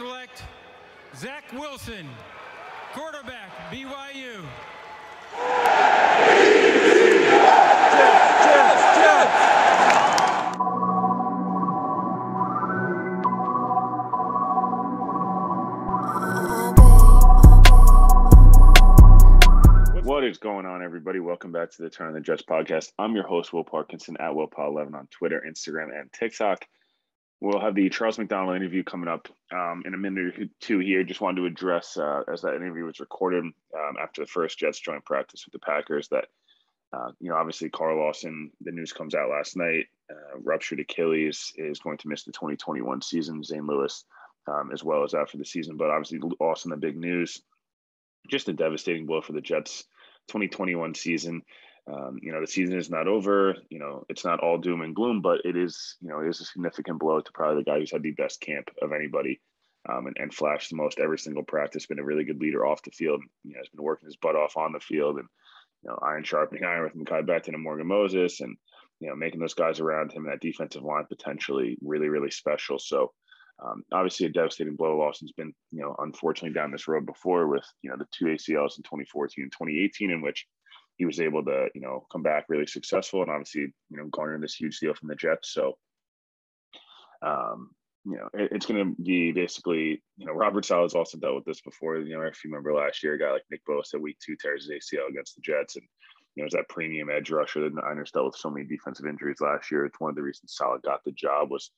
select Zach Wilson, quarterback, BYU. What is going on, everybody? Welcome back to the Turn on the Jets podcast. I'm your host, Will Parkinson at WillPaw11 on Twitter, Instagram, and TikTok. We'll have the Charles McDonald interview coming up um, in a minute or two here. Just wanted to address, uh, as that interview was recorded um, after the first Jets joint practice with the Packers, that, uh, you know, obviously Carl Lawson, the news comes out last night, uh, ruptured Achilles, is going to miss the 2021 season. Zane Lewis, um, as well as after the season. But obviously, Lawson, the big news. Just a devastating blow for the Jets 2021 season. Um, you know, the season is not over. You know, it's not all doom and gloom, but it is, you know, it is a significant blow to probably the guy who's had the best camp of anybody um, and, and flashed the most every single practice, been a really good leader off the field. You know, has been working his butt off on the field and, you know, iron sharpening iron with Mekhi Becton and Morgan Moses and, you know, making those guys around him and that defensive line potentially really, really special. So, um, obviously, a devastating blow. Lawson's been, you know, unfortunately down this road before with, you know, the two ACLs in 2014 and 2018, in which he was able to, you know, come back really successful and obviously, you know, garner this huge deal from the Jets. So, um, you know, it, it's going to be basically, you know, Robert Saleh's also dealt with this before. You know, if you remember last year, a guy like Nick Bosa, week two tears his ACL against the Jets, and you know, it's that premium edge rusher. That the Niners dealt with so many defensive injuries last year. It's one of the reasons Saleh got the job was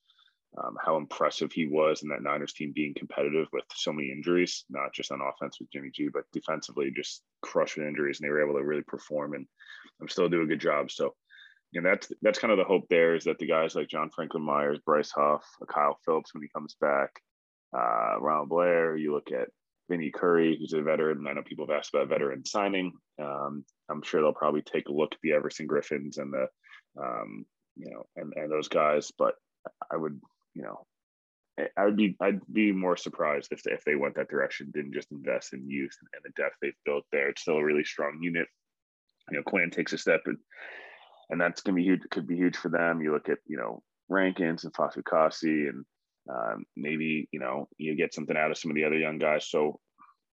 um, how impressive he was in that Niners team being competitive with so many injuries, not just on offense with Jimmy G, but defensively just crushing injuries, and they were able to really perform and I'm still do a good job. So, you know, that's that's kind of the hope there is that the guys like John Franklin Myers, Bryce Huff, Kyle Phillips when he comes back, uh, Ronald Blair, you look at Vinny Curry, who's a veteran. I know people have asked about veteran signing. Um, I'm sure they'll probably take a look at the Everson Griffins and the, um, you know, and, and those guys. But I would you know, I would be I'd be more surprised if they, if they went that direction, didn't just invest in youth and the depth they've built there. It's still a really strong unit. You know, Quinn takes a step and and that's gonna be huge. Could be huge for them. You look at you know Rankins and Fatukasi and um, maybe you know you get something out of some of the other young guys. So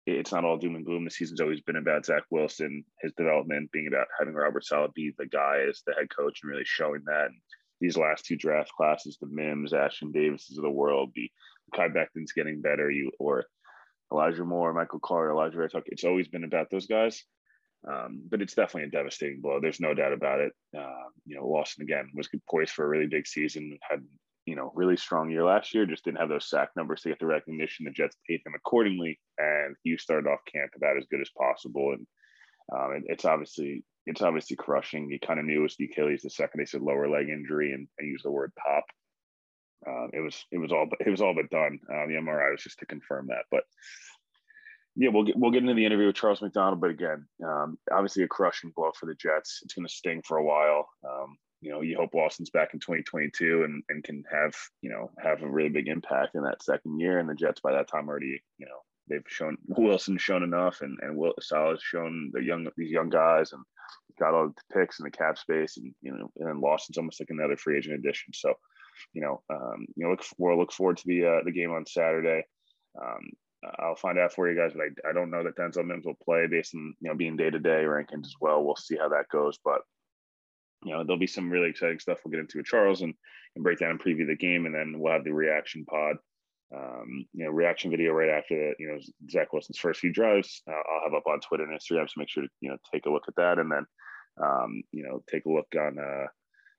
it's not all doom and gloom. The season's always been about Zach Wilson, his development, being about having Robert Saleh be the guy as the head coach and really showing that. And, these last two draft classes, the Mims, Ashton Davises of the world, the Mekhi Becton's getting better, you or Elijah Moore, Michael Carter, Elijah Ray It's always been about those guys. Um, but it's definitely a devastating blow. There's no doubt about it. Uh, you know, Lawson again was poised for a really big season, had you know really strong year last year. Just didn't have those sack numbers to get the recognition. The Jets paid him accordingly, and he started off camp about as good as possible. And um, it, it's obviously it's obviously crushing. He kind of knew it was the Achilles the second they said lower leg injury and, and used the word pop. Uh, it was it was all but it was all but done. Uh, the MRI was just to confirm that, but yeah, we'll get we'll get into the interview with Charles McDonald. But again, um, obviously a crushing blow for the Jets. It's going to sting for a while. Um, you know, you hope Lawson's back in 2022 and, and can have you know have a really big impact in that second year. And the Jets by that time already you know they've shown Wilson's shown enough, and and Will Saleh's shown the young these young guys, and got all the picks and the cap space, and you know, and then Lawson's almost like another free agent addition. So, you know, um, you know, look we'll look forward to the uh, the game on Saturday. Um, I'll find out for you guys, but I, I don't know that Denzel Mims will play based on you know being day to day Rankins as well. We'll see how that goes, but you know there'll be some really exciting stuff we'll get into with Charles and and break down and preview the game, and then we'll have the reaction pod um, you know, reaction video right after that, you know Zach Wilson's first few drives. Uh, I'll have up on Twitter and Instagram, so make sure to you know take a look at that, and then um, you know take a look on uh,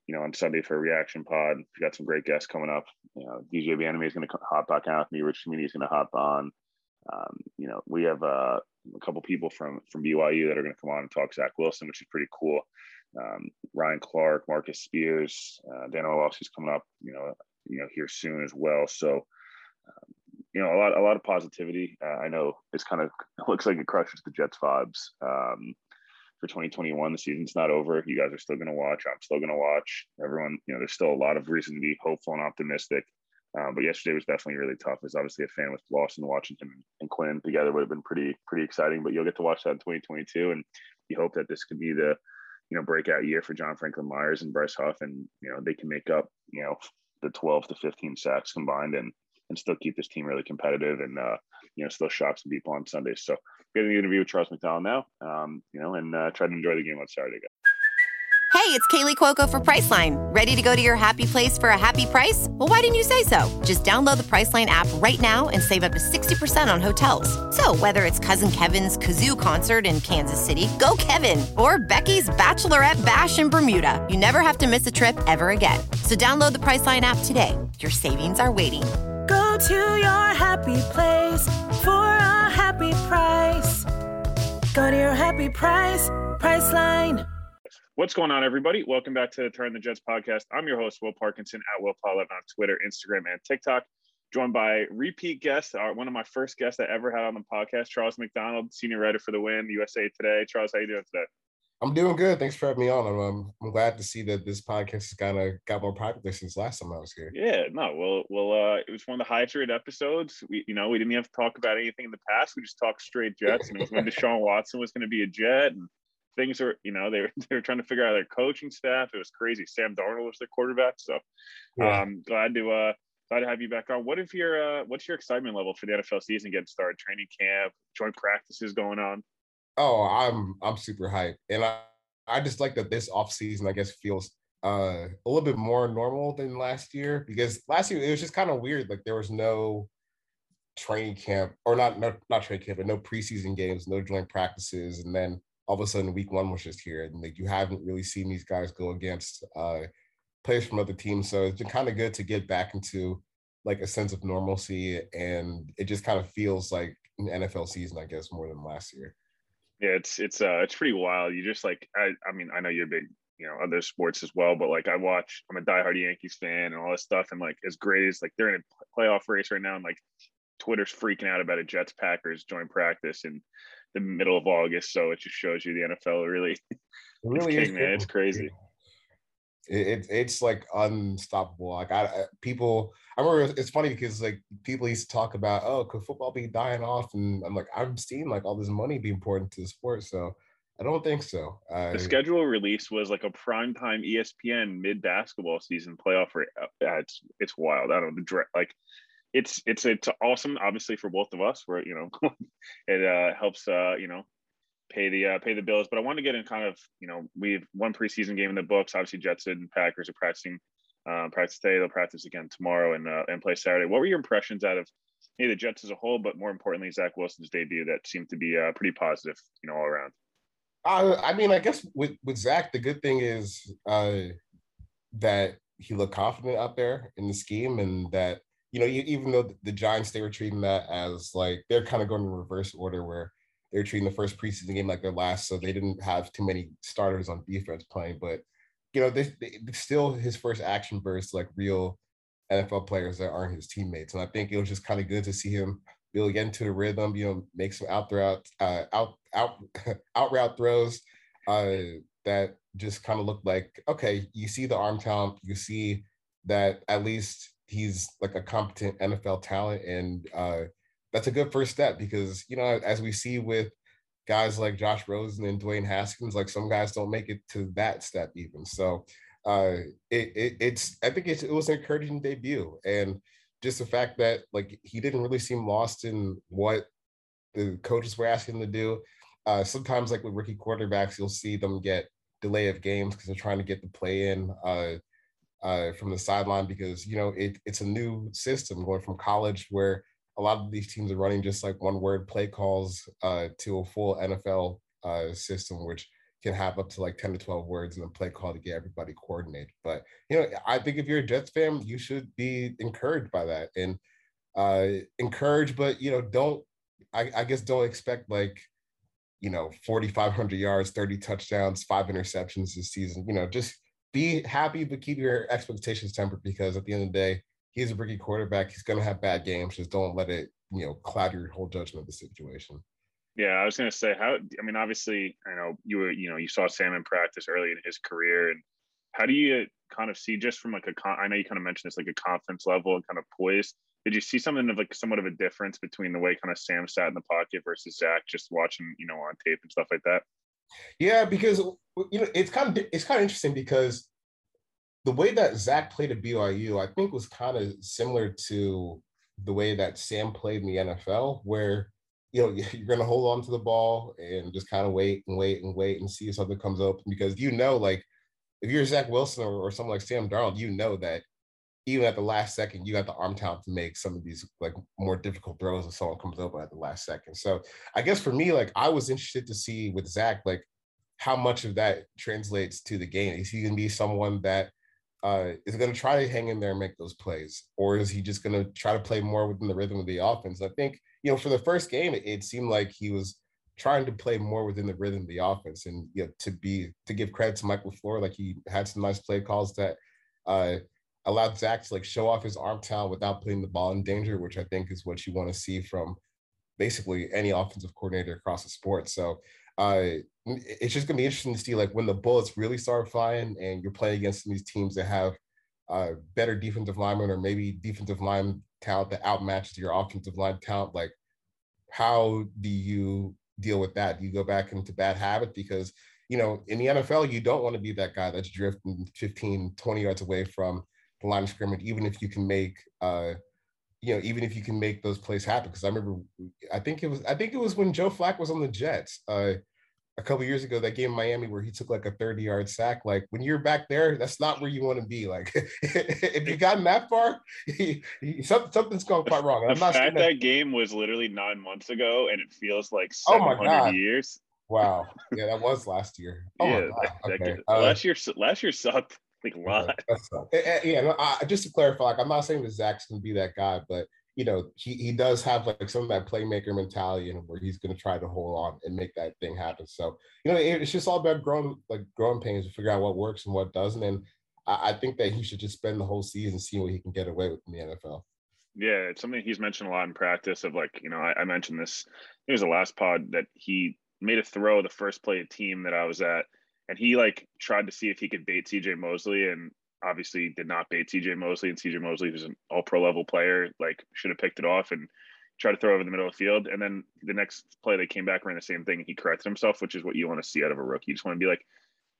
you know on Sunday for a reaction pod. We got some great guests coming up. You know, DJ Anime is going to hop back on with me. Rich Cimini is going to hop on. Um, you know, we have uh, a couple people from from BYU that are going to come on and talk Zach Wilson, which is pretty cool. Um, Ryan Clark, Marcus Spears, uh, Dan Orlovsky's coming up. You know, you know here soon as well. So you know, a lot, a lot of positivity. Uh, I know it's kind of looks like it crushes the Jets vibes um, for 2021. The season's not over. You guys are still going to watch. I'm still going to watch. Everyone, you know, there's still a lot of reason to be hopeful and optimistic. Um, but yesterday was definitely really tough. As obviously a fan with Lawson, watching him and Quinn together would have been pretty, pretty exciting. But you'll get to watch that in 2022, and you hope that this could be the, you know, breakout year for John Franklin Myers and Bryce Huff, and you know they can make up, you know, the 12 to 15 sacks combined and and still keep this team really competitive and uh, you know still shock some people on Sundays. So getting the interview with Charles McDonald now, um, you know, and uh, try to enjoy the game on Saturday. Guys. Hey, it's Kaley Cuoco for Priceline. Ready to go to your happy place for a happy price? Well, why didn't you say so? Just download the Priceline app right now and save up to 60% on hotels. So, whether it's Cousin Kevin's Kazoo concert in Kansas City, go Kevin, or Becky's Bachelorette Bash in Bermuda, you never have to miss a trip ever again. So, download the Priceline app today. Your savings are waiting. Go to your happy place for a happy price. Go to your happy price, Priceline. What's going on, everybody? Welcome back to the Turn the Jets podcast. I'm your host, Will Parkinson at Will Paul on Twitter, Instagram, and TikTok. Joined by repeat guest, one of my first guests I ever had on the podcast, Charles McDonald, senior writer for the Win, USA Today. Charles, how you doing today? I'm doing good. Thanks for having me on. I'm, um, I'm glad to see that this podcast has kind of got more popular since last time I was here. Yeah, no, well, well, uh, it was one of the highest rated episodes. We, you know, we didn't have to talk about anything in the past. We just talked straight Jets, and it was when Deshaun Watson was going to be a Jet, and things are, you know, they were they were trying to figure out their coaching staff. It was crazy. Sam Darnold was their quarterback, so yeah. um, glad to uh, glad to have you back on. What if your uh, what's your excitement level for the NFL season getting started? Training camp, joint practices going on. Oh, I'm I'm super hyped, and I I just like that this off season I guess feels uh a little bit more normal than last year because last year it was just kind of weird. Like there was no training camp or not not, not training camp, but no preseason games, no joint practices, and then all of a sudden week one was just here and like you haven't really seen these guys go against uh players from other teams so it's been kind of good to get back into like a sense of normalcy and it just kind of feels like an nfl season i guess more than last year yeah it's it's uh it's pretty wild you just like i i mean i know you're big you know other sports as well but like i watch i'm a diehard yankees fan and all this stuff and like as great as like they're in a playoff race right now and like twitter's freaking out about a jets packers joint practice in the middle of August. So it just shows you the NFL really, it really it's king, man. It's crazy. It, it, it's like unstoppable. Like I, people, I remember it's funny because like people used to talk about, oh, could football be dying off? And I'm like, I'm seeing like all this money be important to the sport. So I don't think so. I, the schedule release was like a prime time ESPN mid basketball season playoff. Rate. Uh, it's it's wild. I don't know. Like it's it's it's awesome obviously for both of us where you know it uh, helps uh, you know pay the uh, pay the bills but i want to get in kind of you know we've one preseason game in the books obviously jets and packers are practicing uh, practice today they'll practice again tomorrow and uh, and play saturday. What were your impressions out of maybe the jets as a whole but more importantly zach wilson's debut that seemed to be uh, pretty positive you know all around? Uh, i mean i guess with with zach the good thing is uh, that he looked confident out there in the scheme and that you know, even though the Giants they were treating that as like they're kind of going in reverse order where they're treating the first preseason game like their last, so they didn't have too many starters on defense playing. But you know, they still his first action versus like real NFL players that aren't his teammates, and I think it was just kind of good to see him be able to get into the rhythm, you know, make some out throughout uh, out out out route throws uh, that just kind of looked like okay, you see the arm talent, you see that at least he's like a competent NFL talent, and uh, that's a good first step because you know as we see with guys like Josh Rosen and Dwayne Haskins, like some guys don't make it to that step even. So uh, it, it it's I think it's, it was an encouraging debut, and just the fact that like he didn't really seem lost in what the coaches were asking him to do. Uh, sometimes, like with rookie quarterbacks, you'll see them get delay of games because they're trying to get the play in. Uh, uh, from the sideline because you know it, it's a new system going from college where a lot of these teams are running just like one word play calls uh, to a full NFL uh, system, which can have up to like 10 to 12 words in a play call to get everybody coordinated. But you know, I think if you're a Jets fan, you should be encouraged by that and uh encouraged, but you know, don't I, I guess don't expect like you know 4,500 yards, 30 touchdowns, five interceptions this season. You know, just be happy, but keep your expectations tempered because at the end of the day, he's a rookie quarterback. He's going to have bad games. Just don't let it, you know, cloud your whole judgment of the situation. Yeah, I was going to say how. I mean, obviously, I know you were, you know, you saw Sam in practice early in his career, and how do you kind of see just from like a, I know you kind of mentioned this like a confidence level and kind of poise. Did you see something of like somewhat of a difference between the way kind of Sam sat in the pocket versus Zach, just watching, you know, on tape and stuff like that? Yeah, because you know it's kind of it's kind of interesting because the way that Zach played at BYU, I think, was kind of similar to the way that Sam played in the NFL, where you know you're going to hold on to the ball and just kind of wait and wait and wait and see if something comes up because you know, like if you're Zach Wilson or, or someone like Sam Darnold, you know that even at the last second, you got the arm talent to make some of these like more difficult throws if someone comes open at the last second. So I guess for me, like I was interested to see with Zach, like how much of that translates to the game. Is he gonna be someone that uh, is going to try to hang in there and make those plays, or is he just going to try to play more within the rhythm of the offense? I think you know for the first game, it, it seemed like he was trying to play more within the rhythm of the offense, and you know, to be to give credit to Michael LaFleur, like he had some nice play calls that uh, allowed Zach to like show off his arm talent without putting the ball in danger, which I think is what you want to see from basically any offensive coordinator across the sport. So uh, it's just gonna be interesting to see like when the bullets really start flying and you're playing against these teams that have uh, better defensive linemen or maybe defensive line talent that outmatches your offensive line talent. Like, how do you deal with that? Do you go back into bad habit because you know in the NFL you don't want to be that guy that's drifting 15, 20 yards away from the line of scrimmage, even if you can make uh, you know, even if you can make those plays happen. Because I remember, I think it was, I think it was when Joe Flacco was on the Jets uh, a couple years ago. That game in Miami where he took like a thirty-yard sack. Like when you're back there, that's not where you want to be. Like if you gotten that far, something, something's going quite wrong. I'm not fact that, that game was literally nine months ago, and it feels like seven hundred oh years. Wow. Yeah, that was last year. Oh yeah, okay. uh, last year, last year sucked like a lot. Yeah, yeah no, I, just to clarify, like I'm not saying that Zach's gonna be that guy, but you know, he, he does have like some of that playmaker mentality where he's going to try to hold on and make that thing happen. So, you know, it, it's just all about growing, like growing pains to figure out what works and what doesn't. And I, I, think that he should just spend the whole season seeing what he can get away with in the NFL. Yeah, it's something he's mentioned a lot in practice of like, you know, I, I mentioned this, it was the last pod that he made a throw the first play team that I was at and he like tried to see if he could bait CJ Mosley and obviously did not bait CJ Mosley and CJ Mosley was an all pro level player like should have picked it off and tried to throw over the middle of the field and then the next play they came back ran the same thing and he corrected himself which is what you want to see out of a rookie you just want to be like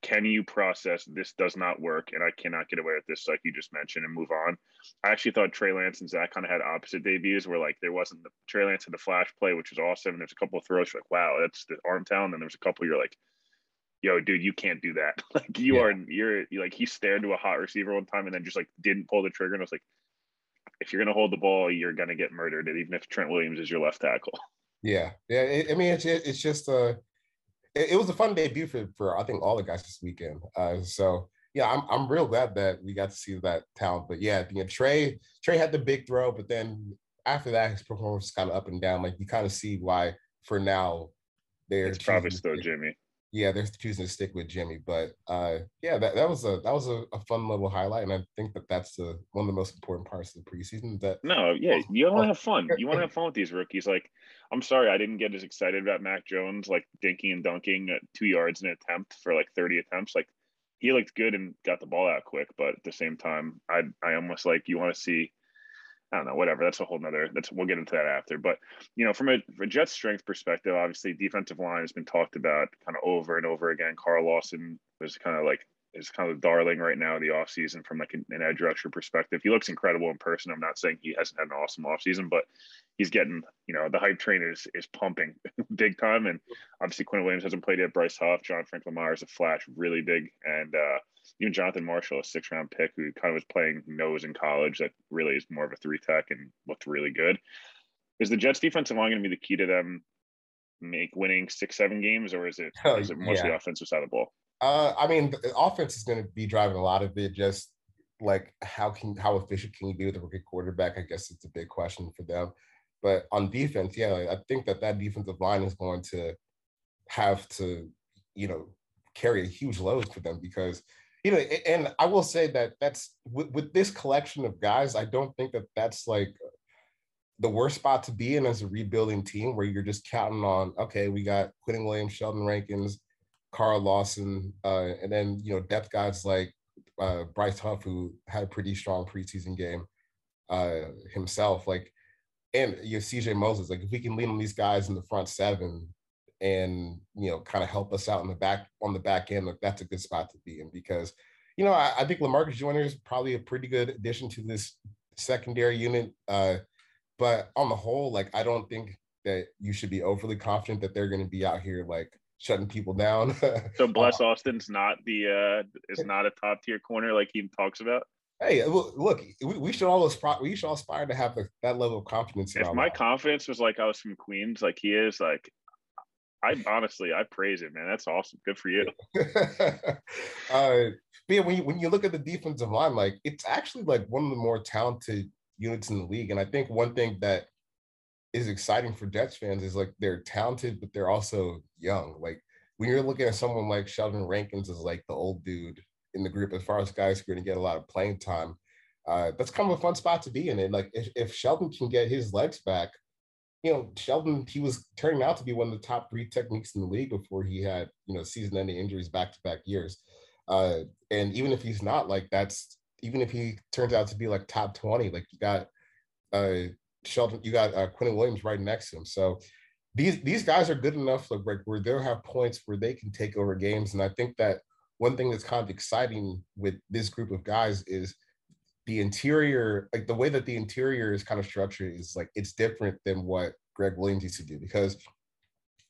can you process this does not work and I cannot get away with this like you just mentioned and move on. I actually thought Trey Lance and Zach kind of had opposite debuts where like there wasn't the Trey Lance had the flash play, which was awesome. And there's a couple of throws like, wow, that's the arm talent. And there's a couple you're like, yo, dude, you can't do that. Like you yeah. are, you're, you're like he stared to a hot receiver one time and then just like didn't pull the trigger. And I was like, if you're gonna hold the ball, you're gonna get murdered, even if Trent Williams is your left tackle. Yeah, yeah. It, I mean, it's it's just uh, it, it, was a fun debut for for I think all the guys this weekend. Uh, so yeah, I'm I'm real glad that we got to see that talent. But yeah, you know, Trey Trey had the big throw, but then after that, his performance kind of up and down. Like you kind of see why for now they're. It's probably still Jimmy yeah, they're choosing to stick with Jimmy. But uh, yeah, that, that was a that was a, a, fun little highlight, and I think that that's the one of the most important parts of the preseason. That no, yeah, you want to have fun. You want to have fun with these rookies. Like, I'm sorry, I didn't get as excited about Mac Jones like dinking and dunking at two yards in an attempt for like 30 attempts. Like, he looked good and got the ball out quick, but at the same time, I I almost like you want to see I don't know, whatever. That's a whole nother. That's we'll get into that after. But you know, from a, a Jets strength perspective, obviously defensive line has been talked about kind of over and over again. Carl Lawson was kind of like is kind of the darling right now the offseason from like an, an edge rusher perspective. He looks incredible in person. I'm not saying he hasn't had an awesome offseason, but he's getting, you know, the hype train is is pumping big time. And obviously Quinn Williams hasn't played yet. Bryce Huff, John Franklin Myers a flash really big. And uh even Jonathan Marshall, a six round pick who kind of was playing nose in college that really is more of a three tech and looked really good. Is the Jets defensive line going to be the key to them make winning six, seven games, or is it oh, is it mostly yeah. offensive side of the ball? Uh, I mean, the offense is going to be driving a lot of it. Just like how can how efficient can you be with a rookie quarterback? I guess it's a big question for them. But on defense, yeah, I think that that defensive line is going to have to, you know, carry a huge load for them because, you know, and I will say that that's with, with this collection of guys, I don't think that that's like the worst spot to be in as a rebuilding team where you're just counting on, okay, we got Quinnen Williams, Sheldon Rankins, Carl Lawson, uh, and then you know depth guys like uh, Bryce Huff, who had a pretty strong preseason game uh, himself. Like, and you know, CJ Mosley. Like, if we can lean on these guys in the front seven and you know kind of help us out in the back on the back end, like that's a good spot to be in because you know I, I think Lamarcus Joyner is probably a pretty good addition to this secondary unit. Uh, but on the whole, like I don't think that you should be overly confident that they're going to be out here like shutting people down. so Bless uh, Austin's not the uh is not a top tier corner like he talks about. Hey, look, we, we should all aspire. We should all aspire to have the, that level of confidence. If my life. confidence was like I was from Queens, like he is, like I honestly, I praise it, man. That's awesome. Good for you. uh, yeah, when you when you look at the defensive line, like it's actually like one of the more talented units in the league. And I think one thing that is exciting for Jets fans is like they're talented, but they're also young. Like when you're looking at someone like Sheldon Rankins as like the old dude in the group, as far as guys who are going to get a lot of playing time, uh, that's kind of a fun spot to be in. And like if, if Sheldon can get his legs back, you know, Sheldon, he was turning out to be one of the top three techniques in the league before he had, you know, season ending injuries back to back years. Uh, and even if he's not like that's even if he turns out to be like top 20, like you got uh Sheldon, you got uh, Quinnen Williams right next to him. So these these guys are good enough like, where they'll have points where they can take over games. And I think that one thing that's kind of exciting with this group of guys is the interior, like the way that the interior is kind of structured is like it's different than what Gregg Williams used to do because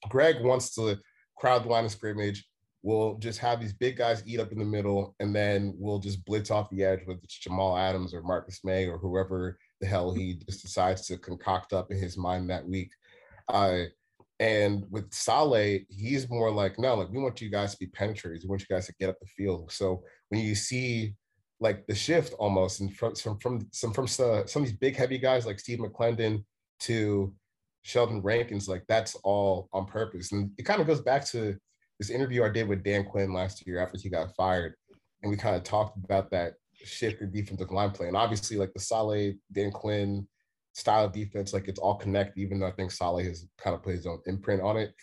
Greg wants to crowd the line of scrimmage. We'll just have these big guys eat up in the middle, and then we'll just blitz off the edge with Jamal Adams or Marcus Maye or whoever the hell he just decides to concoct up in his mind that week. Uh, and with Saleh, he's more like, no, like we want you guys to be penetrators. We want you guys to get up the field. So when you see like the shift almost and from from from some from some, some of these big heavy guys like Steve McLendon to Sheldon Rankins, like that's all on purpose. And it kind of goes back to this interview I did with Dan Quinn last year after he got fired. And we kind of talked about that shift in defensive line play. And obviously, like the Saleh, Dan Quinn style of defense, like it's all connected, even though I think Saleh has kind of put his own imprint on it.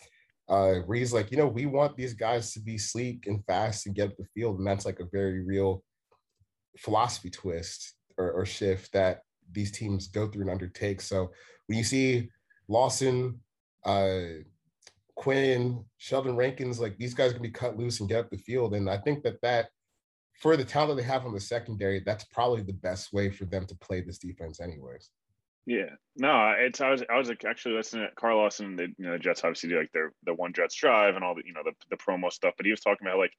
Uh, where he's like, you know, we want these guys to be sleek and fast and get up the field. And that's like a very real philosophy twist or, or shift that these teams go through and undertake. So when you see Lawson, uh, Quinn, Sheldon Rankins, like these guys can be cut loose and get up the field. And I think that that for the talent they have on the secondary, that's probably the best way for them to play this defense, anyways. Yeah, no, it's I was I was actually listening to Carl Lawson. The you know the Jets obviously do like their the one Jets drive and all the you know the the promo stuff, but he was talking about like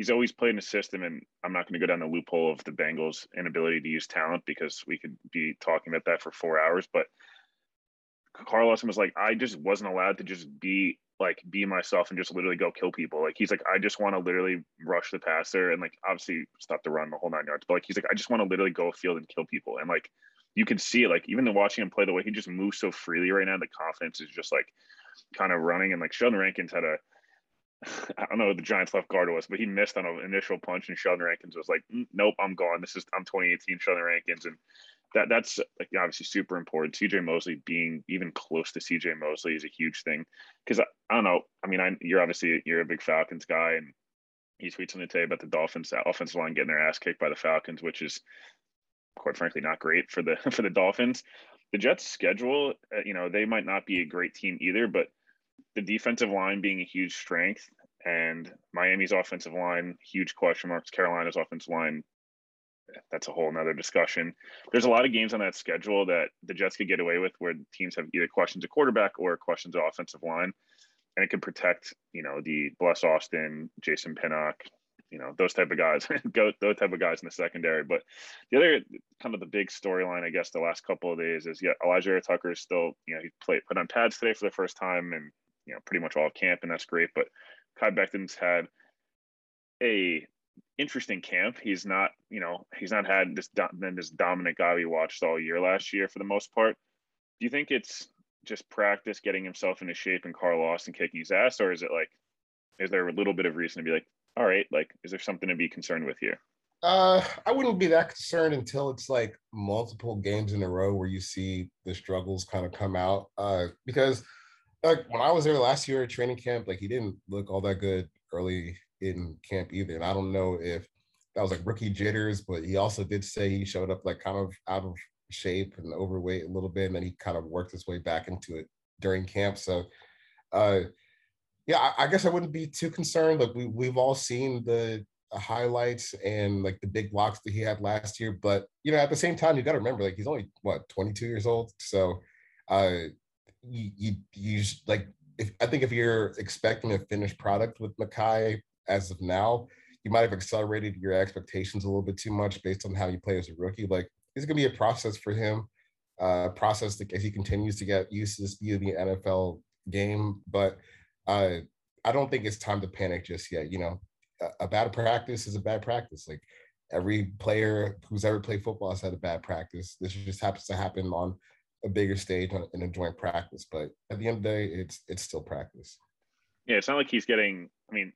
he's always played in a system, and I'm not going to go down the loophole of the Bengals' inability to use talent because we could be talking about that for four hours. But Carl Lawson was like, I just wasn't allowed to just be like be myself and just literally go kill people. Like he's like, I just want to literally rush the passer and like obviously stop the run the whole nine yards. But like he's like, I just want to literally go field and kill people. And like you can see like even the watching him play the way he just moves so freely right now, the confidence is just like kind of running. And like Sheldon Rankins had a I don't know what the Giants left guard was, but he missed on an initial punch, and Sheldon Rankins was like, "Nope, I'm gone. This is I'm 2018 Sheldon Rankins," and that that's like obviously super important. CJ Mosley being even close to CJ Mosley is a huge thing because I, I, don't know. I mean, I, you're obviously you're a big Falcons guy, and he tweets on the today about the Dolphins offensive line getting their ass kicked by the Falcons, which is quite frankly not great for the for the Dolphins. The Jets' schedule, uh, you know, they might not be a great team either, but the defensive line being a huge strength and Miami's offensive line, huge question marks. Carolina's offensive line, that's a whole nother discussion. There's a lot of games on that schedule that the Jets could get away with where teams have either questions of quarterback or questions of offensive line. And it could protect, you know, the Bless Austin, Jason Pinnock, you know, those type of guys, go those type of guys in the secondary. But the other kind of the big storyline, I guess, the last couple of days is yeah, Elijah Tucker is still, you know, he played put on pads today for the first time and you know, pretty much all camp, and that's great. But Mekhi Becton's had a interesting camp. He's not, you know, he's not had this then this dominant guy we watched all year last year for the most part. Do you think it's just practice getting himself into shape and Carl Lawson kicking his ass, or is it like, is there a little bit of reason to be like, all right, like, is there something to be concerned with here? Uh, I wouldn't be that concerned until it's like multiple games in a row where you see the struggles kind of come out. Uh, because like when I was there last year at training camp, like he didn't look all that good early in camp either. And I don't know if that was like rookie jitters, but he also did say he showed up like kind of out of shape and overweight a little bit, and then he kind of worked his way back into it during camp. So, uh, yeah, I, I guess I wouldn't be too concerned. Like we we've all seen the highlights and like the big blocks that he had last year. But you know, at the same time, you got to remember like he's only what 22 years old. So uh you you, you like if I think if you're expecting a finished product with Mekhi as of now, you might have accelerated your expectations a little bit too much based on how you play as a rookie. Like it's gonna be a process for him, uh process as he continues to get used to the speed of the NFL game. But uh I don't think it's time to panic just yet. You know, a, a bad practice is a bad practice. Like every player who's ever played football has had a bad practice. This just happens to happen on a bigger stage on, in a joint practice. But at the end of the day, it's it's still practice. Yeah, it's not like he's getting. I mean,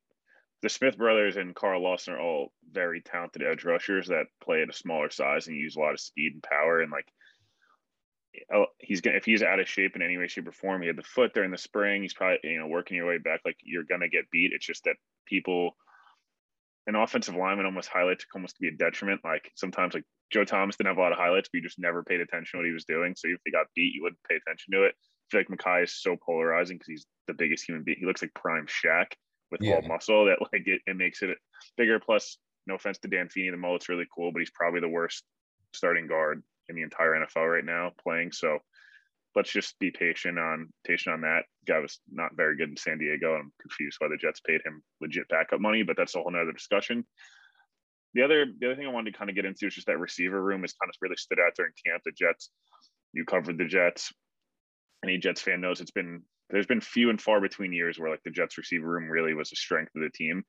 the Smith brothers and Carl Lawson are all very talented edge rushers that play at a smaller size and use a lot of speed and power. And like, oh, he's gonna if he's out of shape in any way, shape, or form, he had the foot during the spring. He's probably you know working your way back. Like you're gonna get beat. It's just that people an offensive lineman almost highlights almost to be a detriment. Like sometimes like Joe Thomas didn't have a lot of highlights, but you just never paid attention to what he was doing. So if he got beat, you wouldn't pay attention to it. I feel like Mekhi is so polarizing because he's the biggest human being. He looks like prime Shaq with yeah. all muscle that like it, it makes it bigger. Plus, no offense to Dan Feeney, the mullet's really cool, but he's probably the worst starting guard in the entire NFL right now playing. So let's just be patient on patient on that. Guy was not very good in San Diego. I'm confused why the Jets paid him legit backup money, but that's a whole nother discussion. The other the other thing I wanted to kind of get into is just that receiver room has kind of really stood out during camp. The Jets, you covered the Jets. Any Jets fan knows it's been there's been few and far between years where like the Jets receiver room really was a strength of the team.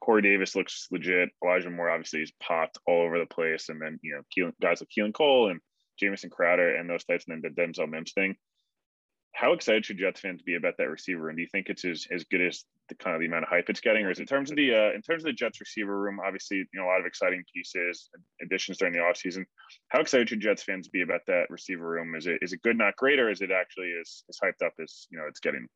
Corey Davis looks legit. Elijah Moore obviously is popped all over the place, and then you know Keelan, guys like Keelan Cole and Jamison Crowder and those types, and then the Denzel Mims thing. How excited should Jets fans be about that receiver? And do you think it's as, as good as the kind of the amount of hype it's getting, or is it in terms of the uh, in terms of the Jets receiver room? Obviously, you know a lot of exciting pieces, additions during the offseason. How excited should Jets fans be about that receiver room? Is it is it good, not great, or is it actually as, as hyped up as you know it's getting?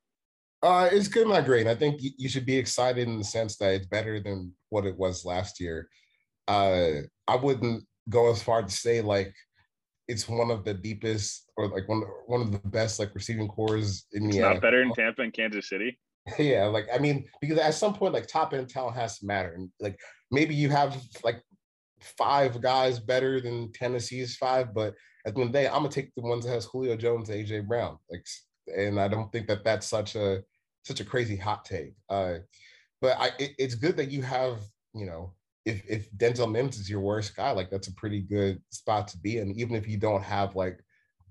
Uh, it's good, not great. I think you should be excited in the sense that it's better than what it was last year. Uh, I wouldn't go as far to say like it's one of the deepest or like one one of the best like receiving corps in it's the not NFL. better in Tampa and Kansas City. Yeah, like I mean, because at some point, like top end talent has to matter, and like maybe you have like five guys better than Tennessee's five, but at the end of the day, I'm gonna take the ones that has Julio Jones, AJ Brown, like, and I don't think that that's such a such a crazy hot take. Uh, but I, it, it's good that you have you know if if Denzel Mims is your worst guy, like that's a pretty good spot to be in, even if you don't have like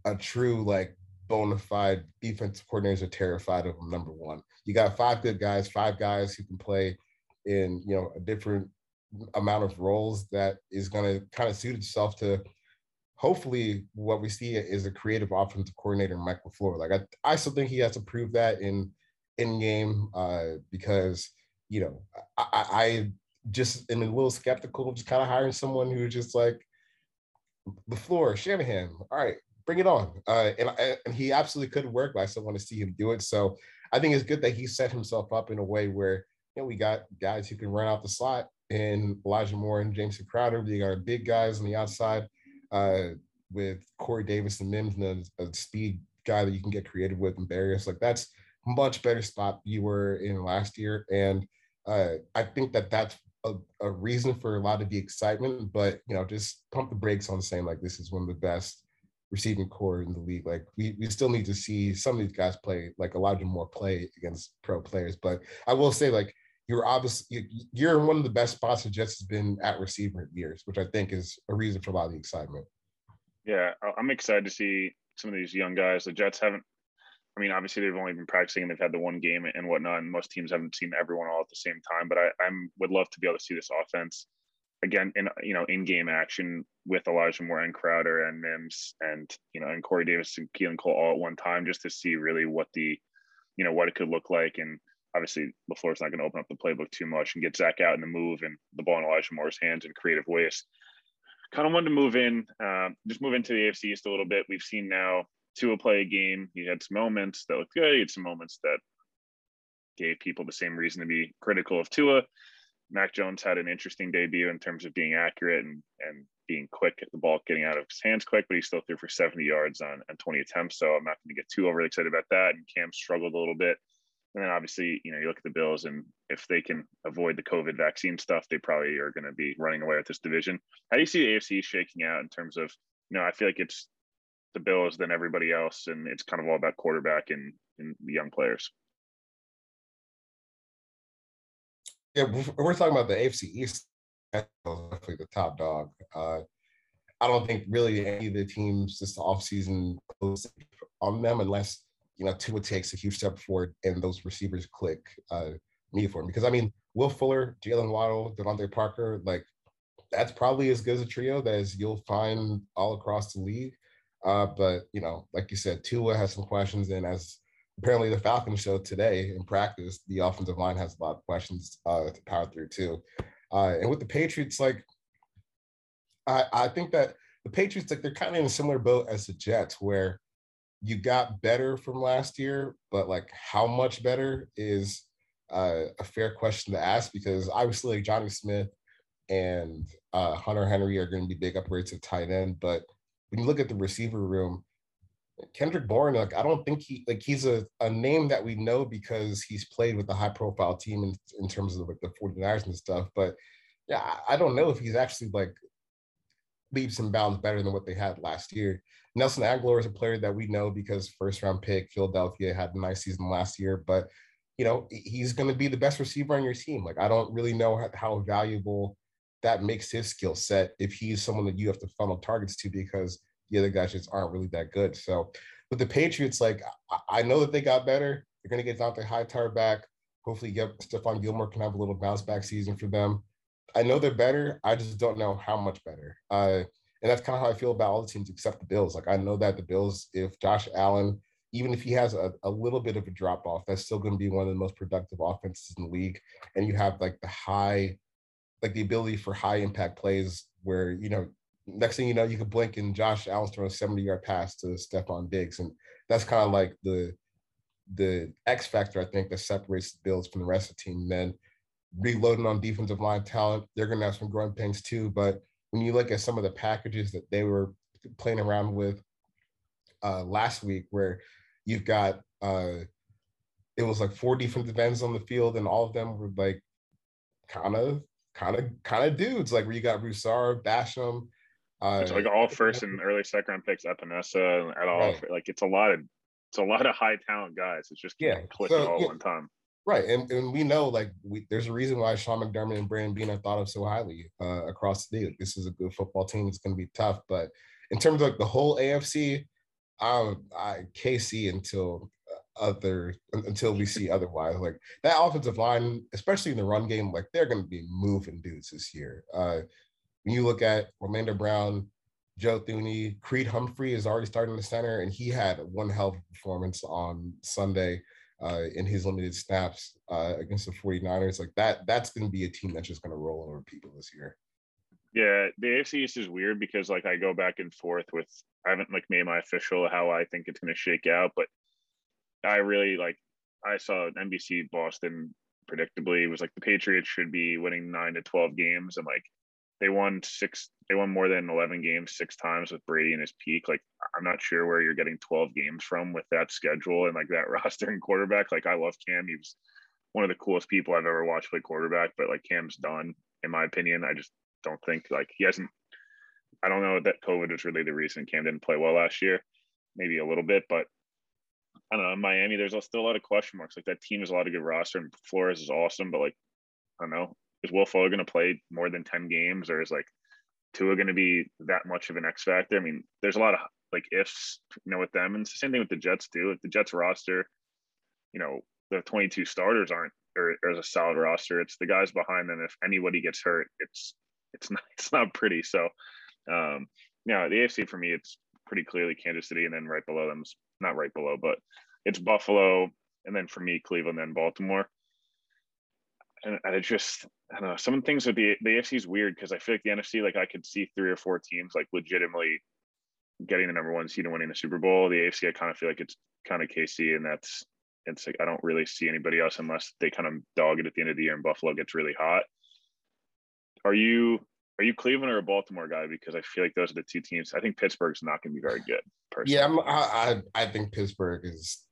a true like bona fide defensive coordinators are terrified of him. Number one, you got five good guys, five guys who can play in you know a different amount of roles that is going to kind of suit itself to hopefully what we see is a creative offensive coordinator Mike LaFleur. Like I, I still think he has to prove that in in game uh, because you know I, I just and a little skeptical just kind of hiring someone who's just like LaFleur, Shanahan. All right, bring it on. Uh, and and he absolutely could work, but I still want to see him do it. So I think it's good that he set himself up in a way where you know we got guys who can run out the slot and Elijah Moore and Jamison Crowder. We got big guys on the outside uh, with Corey Davis and Mims and a, a, speed guy that you can get creative with and Berrios. Like that's much better spot you were in last year. And uh, I think that that's a, a, reason for a lot of the excitement, but you know, just pump the brakes on saying like this is one of the best receiving corps in the league. Like we we still need to see some of these guys play, like a lot Elijah Moore play against pro players. But I will say, like you're obviously you're in one of the best spots the Jets has been at receiver in years, which I think is a reason for a lot of the excitement. Yeah, I'm excited to see some of these young guys. The Jets haven't I mean, obviously they've only been practicing and they've had the one game and whatnot, and most teams haven't seen everyone all at the same time. But I I'm, would love to be able to see this offense again in you know in game action with Elijah Moore and Crowder and Mims and you know and Corey Davis and Keelan Cole all at one time just to see really what the you know what it could look like. And obviously LaFleur's not going to open up the playbook too much and get Zach out in the move and the ball in Elijah Moore's hands in creative ways. Kind of wanted to move in, uh, just move into the AFC East a little bit. We've seen now Tua play a game. He had some moments that looked good. He had some moments that gave people the same reason to be critical of Tua. Mac Jones had an interesting debut in terms of being accurate and, and being quick at the ball, getting out of his hands quick, but he still threw for 70 yards on, on 20 attempts. So I'm not going to get too overly excited about that. And Cam struggled a little bit. And then obviously, you know, you look at the Bills, and if they can avoid the COVID vaccine stuff, they probably are going to be running away with this division. How do you see the AFC shaking out in terms of, you know, I feel like it's the Bills than everybody else, and it's kind of all about quarterback and, and the young players. Yeah, we're talking about the AFC East. Definitely the top dog. Uh, I don't think really any of the teams this offseason close on them unless you know Tua takes a huge step forward and those receivers click uh me for him. Because I mean, Will Fuller, Jaylen Waddle, DeVante Parker, like that's probably as good as a trio as you'll find all across the league. Uh, but you know, like you said, Tua has some questions, and as apparently the Falcons showed today in practice, the offensive line has a lot of questions uh, to power through too. Uh, and with the Patriots, like I, I think that the Patriots, like they're kind of in a similar boat as the Jets, where you got better from last year, but like how much better is uh, a fair question to ask because obviously like Jonnu Smith and uh, Hunter Henry are going to be big upgrades at tight end, but when you look at the receiver room, Kendrick Bourne, I don't think he like he's a, a name that we know because he's played with a high profile team in, in terms of like the 49ers and stuff. But yeah, I don't know if he's actually like leaps and bounds better than what they had last year. Nelson Agholor is a player that we know because first round pick, Philadelphia had a nice season last year, but you know, he's going to be the best receiver on your team. Like I don't really know how valuable that makes his skill set if he's someone that you have to funnel targets to because the other guys just aren't really that good. So with the Patriots, like I, know that they got better. They're going to get Dont'a Hightower back. Hopefully, get Stephon Gilmore can have a little bounce back season for them. I know they're better. I just don't know how much better. Uh, and that's kind of how I feel about all the teams except the Bills. Like I know that the Bills, if Josh Allen, even if he has a, a little bit of a drop off, that's still going to be one of the most productive offenses in the league. And you have like the high like the ability for high impact plays where, you know, next thing you know, you could blink and Josh Allen's throwing a 70 yard pass to Stefon Diggs. And that's kind of like the the X factor, I think, that separates the Bills from the rest of the team. And then reloading on defensive line talent, they're gonna have some growing pains too. But when you look at some of the packages that they were playing around with uh, last week, where you've got uh, it was like four defensive ends on the field, and all of them were like kind of kind of kind of dudes like where you got Broussard, Basham. Uh, it's like all first and early second round picks, Epenesa, at all. Right. Like it's a lot of it's a lot of high talent guys. It's just yeah, clicking so, all yeah. one time. Right, and, and we know like we, there's a reason why Sean McDermott and Brandon Beane are thought of so highly uh, across the league. This is a good football team. It's going to be tough, but in terms of like the whole AFC, um, I KC until other until we see otherwise. Like that offensive line, especially in the run game, like they're going to be moving dudes this year. Uh, when you look at Orlando Brown, Joe Thuney, Creed Humphrey is already starting the center, and he had one hell of a performance on Sunday uh, in his limited snaps uh, against the 49ers. Like that, that's going to be a team that's just going to roll over people this year. Yeah, the AFC East is weird because like I go back and forth with I haven't like made my official how I think it's going to shake out, but I really like I saw NBC Boston predictably was like the Patriots should be winning nine to 12 games and like they won six they won more than 11 games six times with Brady in his peak like I'm not sure where you're getting 12 games from with that schedule and like that roster and quarterback like I love Cam he was one of the coolest people I've ever watched play quarterback but like Cam's done in my opinion I just don't think like he hasn't I don't know that COVID is really the reason Cam didn't play well last year maybe a little bit but I don't know. Miami, there's still a lot of question marks. Like that team has a lot of good roster, and Flores is awesome, but like, I don't know, is Will Fuller going to play more than ten games, or is like Tua going to be that much of an X factor? I mean, there's a lot of like ifs, you know, with them, and it's the same thing with the Jets too. If the Jets roster, you know, the 22 starters aren't or a solid roster, it's the guys behind them. If anybody gets hurt, it's it's not it's not pretty. So, um, yeah, the AFC for me, it's pretty clearly Kansas City, and then right below them is not right below, but it's Buffalo, and then for me, Cleveland, then Baltimore. And, it just, I don't know, some things with the the AFC is weird because I feel like the NFC, like I could see three or four teams like legitimately getting the number one seed and winning the Super Bowl. The AFC, I kind of feel like it's kind of KC, and that's it's like I don't really see anybody else unless they kind of dog it at the end of the year and Buffalo gets really hot. Are you are you Cleveland or a Baltimore guy? Because I feel like those are the two teams. I think Pittsburgh's not going to be very good. Personally. Yeah, I'm, I I think Pittsburgh is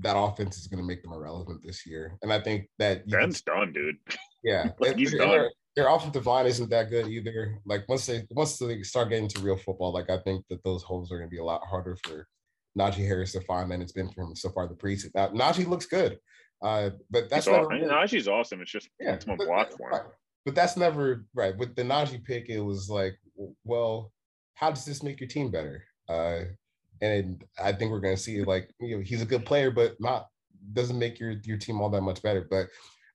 that offense is going to make them irrelevant this year. And I think that Ben's done, dude. Yeah, like he's their, done. Their offensive line isn't that good either. Like once they once they start getting to real football, like I think that those holes are going to be a lot harder for Najee Harris to find than it's been for him so far the preseason. Now Najee looks good, uh, but that's He's never aw- I mean, Najee's awesome. It's just yeah, someone but- block for him. But that's never right. With the Najee pick, it was like, well, how does this make your team better? Uh, and I think we're going to see like you know he's a good player, but not doesn't make your your team all that much better. But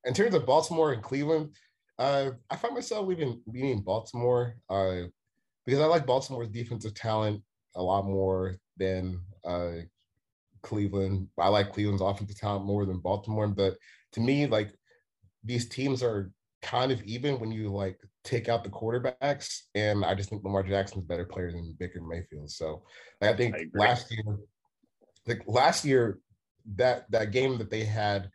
in terms of Baltimore and Cleveland, uh, I find myself leaving leaning Baltimore uh, because I like Baltimore's defensive talent a lot more than uh, Cleveland. I like Cleveland's offensive talent more than Baltimore. But to me, like these teams are kind of even when you like take out the quarterbacks. And I just think Lamar Jackson's a better player than Baker Mayfield. So I think I last year, like last year, that that game that they had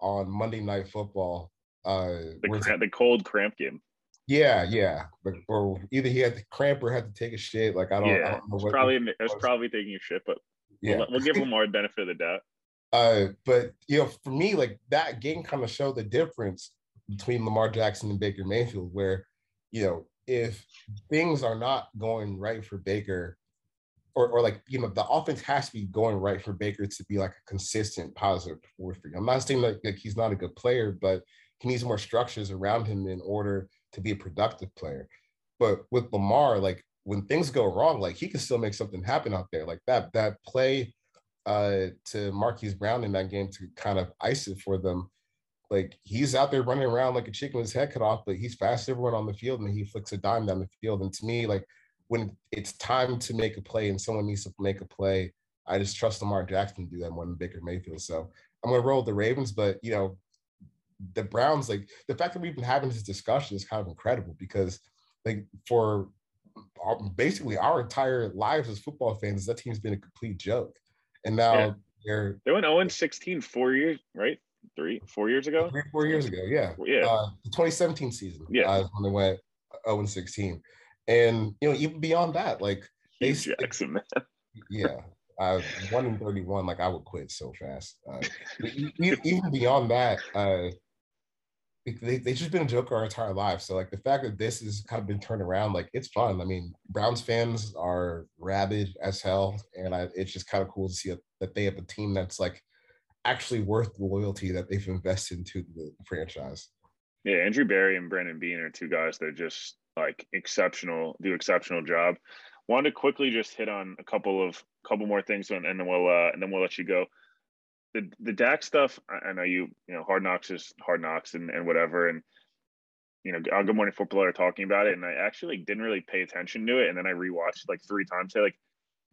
on Monday Night Football, uh, The, was- the cold cramp game. yeah, yeah, but or either he had to cramp or had to take a shit. Like I don't, I don't know it's what probably it was was. probably taking a shit, but yeah. we'll, we'll give Lamar the benefit of the doubt. Uh, but you know, for me, like that game kind of showed the difference between Lamar Jackson and Baker Mayfield, where you know, if things are not going right for Baker, or or like you know, the offense has to be going right for Baker to be like a consistent positive force for you. I'm not saying like, like he's not a good player, but he needs more structures around him in order to be a productive player. But with Lamar, like when things go wrong, like he can still make something happen out there. Like that that play uh to Marquise Brown in that game to kind of ice it for them. Like he's out there running around like a chicken with his head cut off, but he's fast everyone on the field and he flicks a dime down the field. And to me, like when it's time to make a play and someone needs to make a play, I just trust Lamar Jackson to do that more than Baker Mayfield. So I'm gonna roll with the Ravens, but you know, the Browns, like the fact that we've been having this discussion is kind of incredible because like for our, basically our entire lives as football fans, that team's been a complete joke. And now Yeah. they're They went 0 16 four years, right? Three, four years ago. three, four years ago, yeah. Yeah. Uh, the 2017 season, Yeah. uh, when they went 0 and 16. And you know, even beyond that, like they Hue Jackson, man. yeah, uh, one in 31, like I would quit so fast. Uh, even beyond that, uh, they, they've just been a joke our entire lives. So like the fact that this has kind of been turned around, like it's fun. I mean, Browns fans are rabid as hell, and I, it's just kind of cool to see that they have a team that's like actually worth the loyalty that they've invested into the franchise. Yeah, Andrew Berry and Brandon Beane are two guys that are just like exceptional, do exceptional job. Wanted to quickly just hit on a couple of couple more things, and, and then we'll uh, and then we'll let you go. The the Dak stuff, I, I know you you know Hard Knocks is Hard Knocks and and whatever, and you know on Good Morning Football are talking about it, and I actually didn't really pay attention to it, and then I rewatched like three times. Say like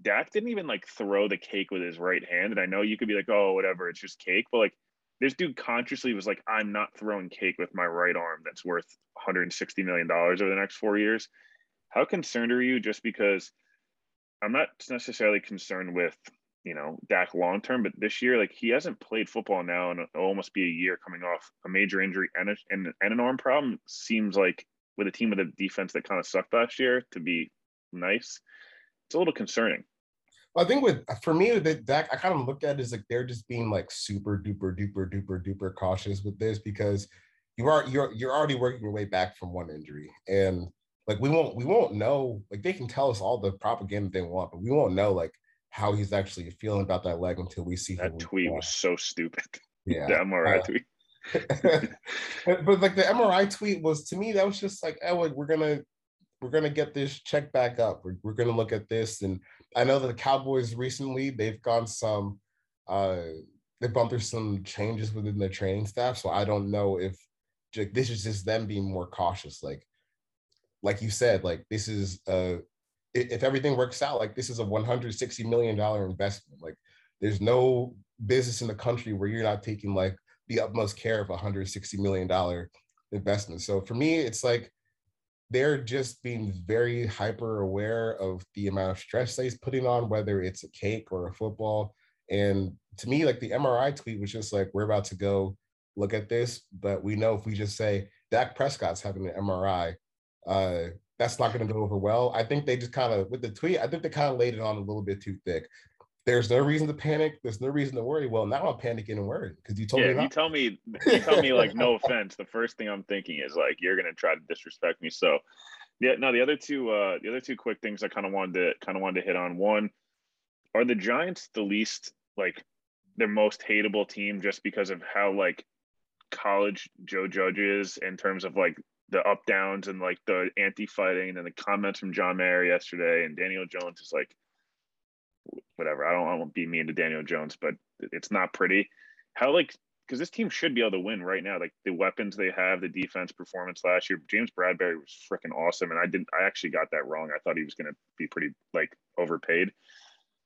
Dak didn't even like throw the cake with his right hand, and I know you could be like, oh whatever, it's just cake, but like this dude consciously was like, I'm not throwing cake with my right arm that's worth 160 million dollars over the next four years. How concerned are you? Just because I'm not necessarily concerned with you know Dak long term, but this year, like he hasn't played football now, and it'll almost be a year coming off a major injury and a, and, and an arm problem. Seems like with a team with a defense that kind of sucked last year to be nice, it's a little concerning. I think with for me with it, Dak, I kind of looked at it as like they're just being like super duper duper duper duper cautious with this because you are you're you're already working your way back from one injury and like we won't we won't know like they can tell us all the propaganda they want but we won't know like how he's actually feeling about that leg until we see That tweet was so stupid. yeah the MRI Uh, tweet. but, but, like the MRI tweet was to me that was just like oh like, we're gonna we're gonna get this check back up we're, we're gonna look at this and I know that the Cowboys recently they've gone some uh they've gone through some changes within their training staff so I don't know if this is just them being more cautious like like you said like this is uh if everything works out like this is a 160 million dollar investment like there's no business in the country where you're not taking like the utmost care of a 160 million dollar investment. So for me it's like they're just being very hyper aware of the amount of stress they're putting on whether it's a cake or a football. And to me like the mri tweet was just like we're about to go look at this but we know if we just say dak prescott's having an mri uh that's not going to go over well. I think they just kind of with the tweet i think they kind of laid it on a little bit too thick there's no reason to panic. There's no reason to worry. Well, now I'm panicking and worried because you told yeah, me. you tell me, you tell me like no offense. The first thing I'm thinking is like you're gonna try to disrespect me. So, yeah, Now The other two, uh, the other two quick things I kind of wanted to kind of wanted to hit on. One, are the Giants the least like their most hateable team just because of how like college Joe Judge is in terms of like the up downs and like the anti fighting and the comments from John Mara yesterday and Daniel Jones is like whatever. I don't I won't be mean to Daniel Jones, but it's not pretty. How like because this team should be able to win right now. Like the weapons they have, the defense performance last year. James Bradberry was freaking awesome, and I didn't. I actually got that wrong. I thought he was going to be pretty like overpaid.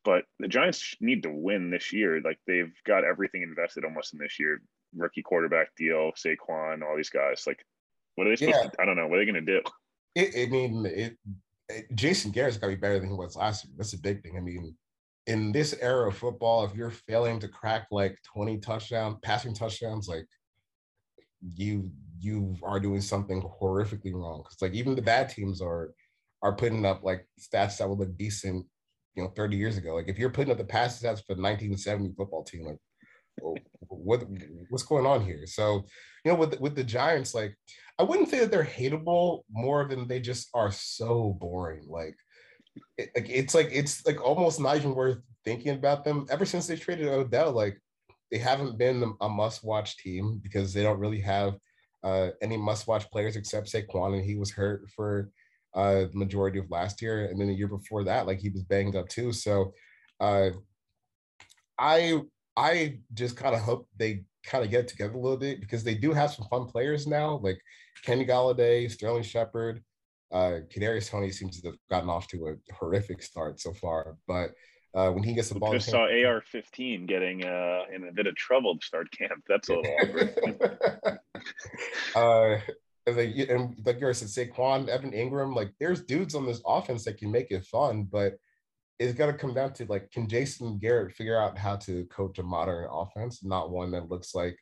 But the Giants need to win this year. Like they've got everything invested almost in this year. Rookie quarterback deal, Saquon, all these guys. Like, what are they supposed Yeah. to? I don't know. What are they going to do? It, I mean, it, it, Jason Garrett's got to be better than he was last year. That's a big thing. I mean, in this era of football, if you're failing to crack like 20 touchdown passing touchdowns, like you you are doing something horrifically wrong. Because like even the bad teams are are putting up like stats that would look decent, you know, 30 years ago. Like if you're putting up the pass stats for the 1970 football team, like oh, what what's going on here? So, you know, with with the Giants, like I wouldn't say that they're hateable more than they just are so boring. Like, it, like it's like it's like almost not even worth thinking about them. Ever since they traded Odell, like they haven't been a must-watch team because they don't really have uh, any must-watch players except Saquon, and he was hurt for uh, the majority of last year, and then the year before that, like he was banged up too. So, uh, I I just kind of hope they kind of get together a little bit because they do have some fun players now, like Kenny Golladay, Sterling Shepard. Uh, Kadarius Toney seems to have gotten off to a horrific start so far, but uh, when he gets the We ball, just saw hand- AR-15 getting uh, in a bit of trouble to start camp. That's a little awkward. uh, and, like, and like you said, Saquon, Evan Engram, like there's dudes on this offense that can make it fun, but it's got to come down to like, can Jason Garrett figure out how to coach a modern offense, not one that looks like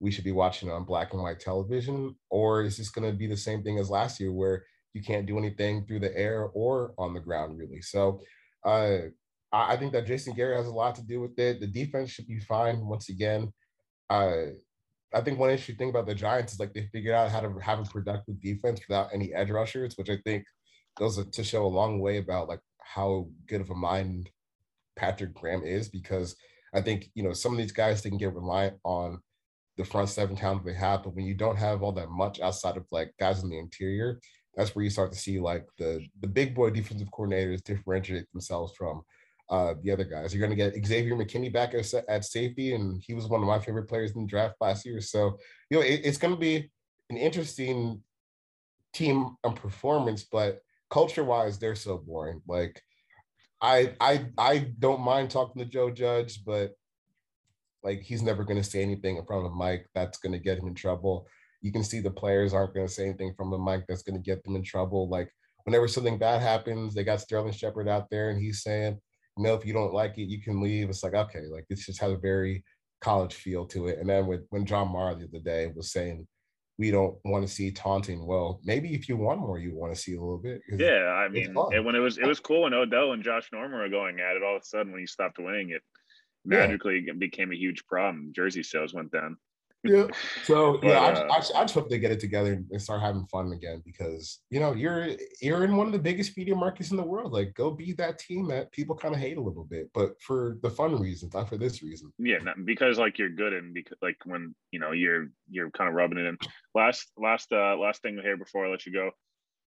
we should be watching on black and white television, or is this going to be the same thing as last year where you can't do anything through the air or on the ground really? So, uh, I think that Jason Garrett has a lot to do with it. The defense should be fine once again. Uh, I think one interesting thing about the Giants is like they figured out how to have a productive defense without any edge rushers, which I think goes to show a long way about like how good of a mind Patrick Graham is. Because I think you know some of these guys they can get reliant on the front seven talent they have, but when you don't have all that much outside of like guys in the interior, that's where you start to see like the the big boy defensive coordinators differentiate themselves from uh, the other guys. You're going to get Xavier McKinney back at, at safety, and he was one of my favorite players in the draft last year. So, you know, it, it's going to be an interesting team and performance, but culture-wise, they're so boring. Like, I I I don't mind talking to Joe Judge, but like he's never going to say anything in front of mic that's going to get him in trouble. You can see the players aren't going to say anything from the mic that's going to get them in trouble. Like whenever something bad happens, they got Sterling Shepard out there and he's saying, you know, if you don't like it, you can leave. It's like, okay, like this just has a very college feel to it. And then with, when John Mara the other day was saying, we don't want to see taunting. Well, maybe if you want more, you want to see a little bit. Yeah, I mean, and when it was it was cool when Odell and Josh Norman were going at it. All of a sudden, when he stopped winning, it Yeah. magically became a huge problem. Jersey sales went down. Yeah. So yeah, I, uh, I, I just hope they get it together and start having fun again because you know you're you're in one of the biggest media markets in the world. Like, go be that team that people kind of hate a little bit, but for the fun reasons, not for this reason. Yeah, because like you're good and because like when you know you're you're kind of rubbing it in. Last last uh last thing here before I let you go,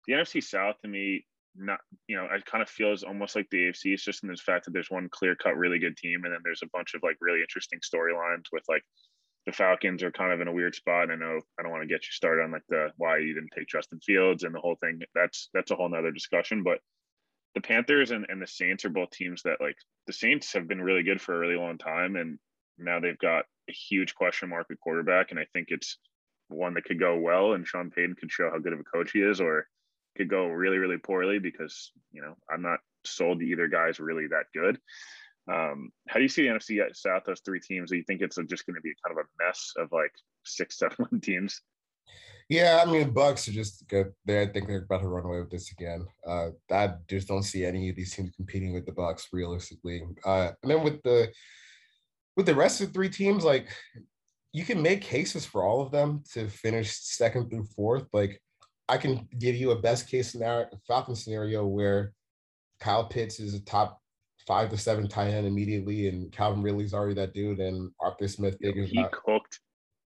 the NFC South to me, not you know, it kind of feels almost like the AFC. It's just in this fact that there's one clear cut really good team, and then there's a bunch of like really interesting storylines with like the Falcons are kind of in a weird spot. I know I don't want to get you started on like the why you didn't take Justin Fields and the whole thing. That's that's a whole nother discussion. But the Panthers and, and the Saints are both teams that like the Saints have been really good for a really long time and now they've got a huge question mark at quarterback. And I think it's one that could go well and Sean Payton could show how good of a coach he is or could go really, really poorly because, you know, I'm not sold to either guy's really that good. Um, how do you see the NFC South, those three teams? Do you think it's just going to be kind of a mess of like six, seven teams? Yeah, I mean, Bucs are just good. They, I think they're about to run away with this again. Uh, I just don't see any of these teams competing with the Bucs realistically. Uh, and then with the with the rest of the three teams, like you can make cases for all of them to finish second through fourth. Like I can give you a best case scenario, Falcon scenario where Kyle Pitts is a top five to seven tight end immediately, and Calvin Ridley's already that dude, and Arthur Smith figures he cooked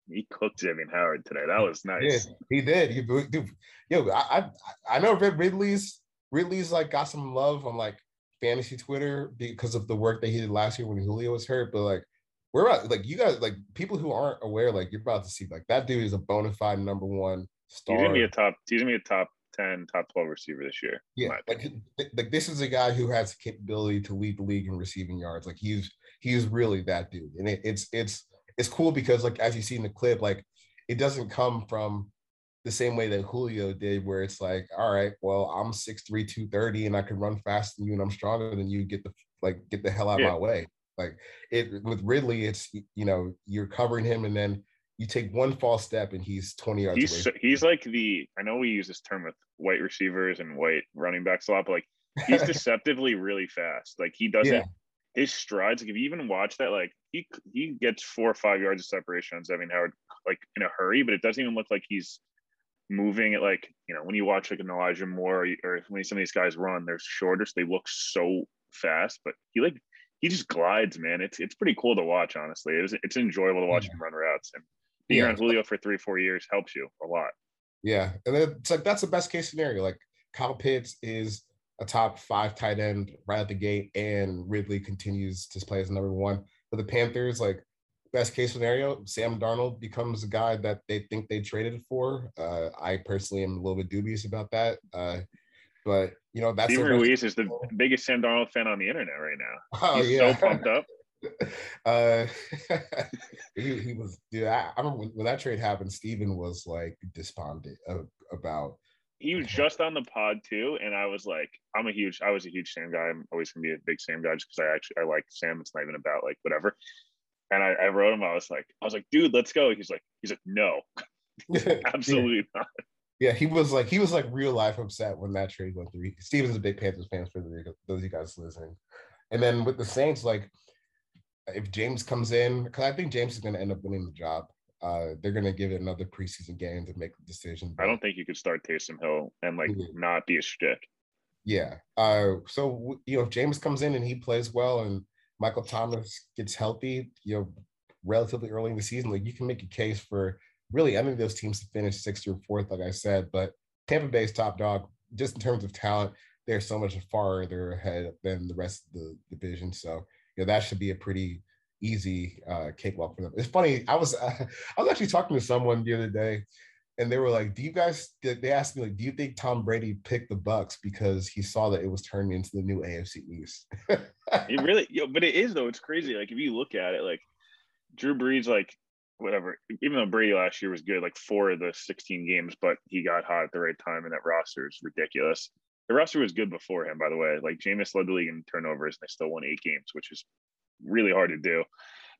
he cooked Xavier Howard today. That was nice. He did. He. Dude, yo, I, I I know Ridley's Ridley's like got some love on like fantasy Twitter because of the work that he did last year when Julio was hurt. But like we're about like you guys like people who aren't aware, like you're about to see like that dude is a bona fide number one star. He's gonna be a top. He's gonna be a top 10, top 12 receiver this year. Yeah, like, like this is a guy who has the capability to lead the league in receiving yards. Like he's he's really that dude, and it, it's it's it's cool because like as you see in the clip, like it doesn't come from the same way that Julio did, where it's like, all right, well, I'm 6'3, 230, and I can run faster than you and I'm stronger than you. Get the like get the hell out yeah. of my way. Like it with Ridley, it's you know, you're covering him and then you take one false step and he's 20 yards he's, away. He's like the I know we use this term with white receivers and white running backs a lot, but like he's deceptively really fast. Like he doesn't yeah. his strides, like if you even watch that, like he he gets four or five yards of separation on Xavier Howard like in a hurry, but it doesn't even look like he's moving it like you know when you watch like an Elijah Moore or, or when some of these guys run, they're shorter, so they look so fast, but he like he just glides, man. It's it's pretty cool to watch, honestly. It's it's enjoyable to watch yeah. him run routes, and being yeah. around Julio for three four years helps you a lot. Yeah, and it's like that's the best case scenario. Like Kyle Pitts is a top five tight end right at the gate, and Ridley continues to play as number one for the Panthers, like best case scenario, Sam Darnold becomes a guy that they think they traded for. Uh, I personally am a little bit dubious about that. Uh, but you know, that's Steve Ruiz is the biggest Sam Darnold fan on the internet right now. Oh, He's yeah. so pumped up. uh, he, he was, dude. I, I remember when, when, that trade happened, Steven was like despondent about. He was just on the pod too, and I was like, I'm a huge, I was a huge Sam guy. I'm always gonna be a big Sam guy just because I actually I like Sam. It's not even about like whatever. And I, I wrote him. I was like, I was like, dude, let's go. He's like, he's like, no, absolutely yeah. not. Yeah, he was like, he was like real life upset when that trade went through. Steven's a big Panthers fan for those of you guys listening. And then with the Saints, like, if Jameis comes in, because I think Jameis is going to end up winning the job. Uh, they're going to give it another preseason game to make the decision. I don't think you could start Taysom Hill and like yeah. not be a shtick. Yeah. Uh, so you know, if Jameis comes in and he plays well, and Michael Thomas gets healthy, you know, relatively early in the season, like you can make a case for really any of those teams to finish sixth or fourth, like I said. But Tampa Bay's top dog, just in terms of talent, they're so much farther ahead than the rest of the division. So you know that should be a pretty easy uh, cakewalk for them. It's funny. I was uh, I was actually talking to someone the other day, and they were like, "Do you guys?" They asked me like, "Do you think Tom Brady picked the Bucs because he saw that it was turning into the new AFC East?" it really, yo, but it is though. It's crazy. Like if you look at it, like Drew Brees, like whatever. Even though Brady last year was good, like four of the 16 games, but he got hot at the right time, and that roster is ridiculous. The roster was good before him, by the way. Like Jameis led the league in turnovers, and they still won eight games, which is really hard to do.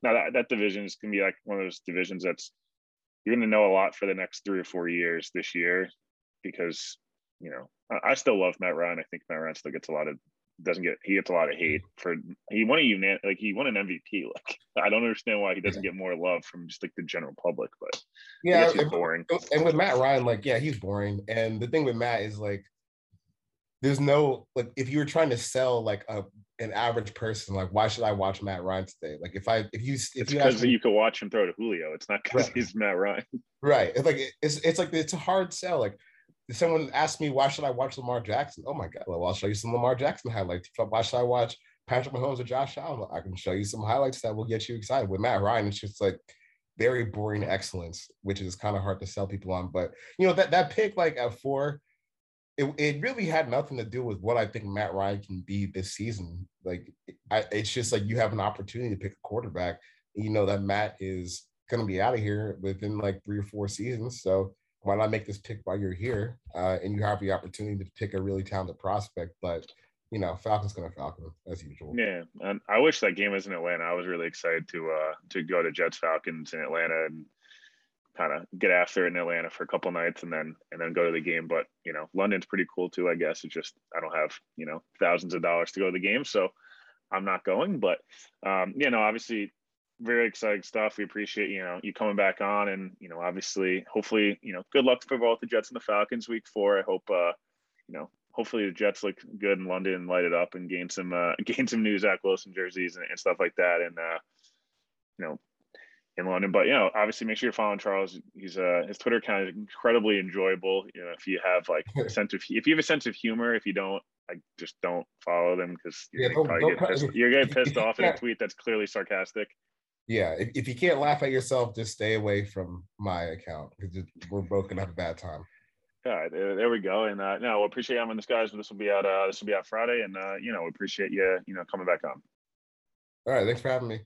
Now that that division is gonna be like one of those divisions that's you're gonna know a lot for the next three or four years this year, because you know I, I still love Matt Ryan. I think Matt Ryan still gets a lot of doesn't get he gets a lot of hate for he won a unan like he won an MVP. Like I don't understand why he doesn't get more love from just like the general public, but yeah, he's boring. And with Matt Ryan, like yeah, he's boring. And the thing with Matt is like there's no like if you were trying to sell like a an average person like why should I watch Matt Ryan today? Like if I if you if it's because you, you could watch him throw to Julio. It's not because right. he's Matt Ryan. Right. It's like it's it's like it's a hard sell. Like someone asked me why should I watch Lamar Jackson? Oh my god, well I'll show you some Lamar Jackson highlights. Why should I watch Patrick Mahomes or Josh Allen? I can show you some highlights that will get you excited. With Matt Ryan, it's just like very boring excellence, which is kind of hard to sell people on. But you know that that pick like at four it, it really had nothing to do with what I think Matt Ryan can be this season. Like, I, it's just like you have an opportunity to pick a quarterback. you know that Matt is going to be out of here within like three or four seasons. So why not make this pick while you're here? Uh, and you have the opportunity to pick a really talented prospect. But you know, Falcons going to Falcon as usual. Yeah, and I wish that game was in Atlanta. I was really excited to uh to go to Jets Falcons in Atlanta and kind of get after it in Atlanta for a couple nights and then and then go to the game. But you know, London's pretty cool too. I guess it's just I don't have you know thousands of dollars to go to the game, so I'm not going. But um, you know, obviously, very exciting stuff. We appreciate you know you coming back on, and you know, obviously, hopefully, you know, good luck for both the Jets and the Falcons week four. I hope uh, you know. Hopefully the Jets look good in London and light it up and gain some uh, gain some new Zach Wilson jerseys and, and stuff like that. And uh, you know, in London. But you know, obviously, make sure you're following Charles. He's uh his Twitter account is incredibly enjoyable. You know, if you have like a sense of if you have a sense of humor, if you don't, I just don't follow them because Yeah, gonna don't- get pissed- you're getting pissed off in a tweet that's clearly sarcastic. Yeah, if, if you can't laugh at yourself, just stay away from my account because we're both gonna have a bad time. Yeah, there, there we go. And uh, no, we appreciate having this guys. This will be out. Uh, this will be out Friday, and uh, you know, we appreciate you, you know, coming back on. All right, thanks for having me.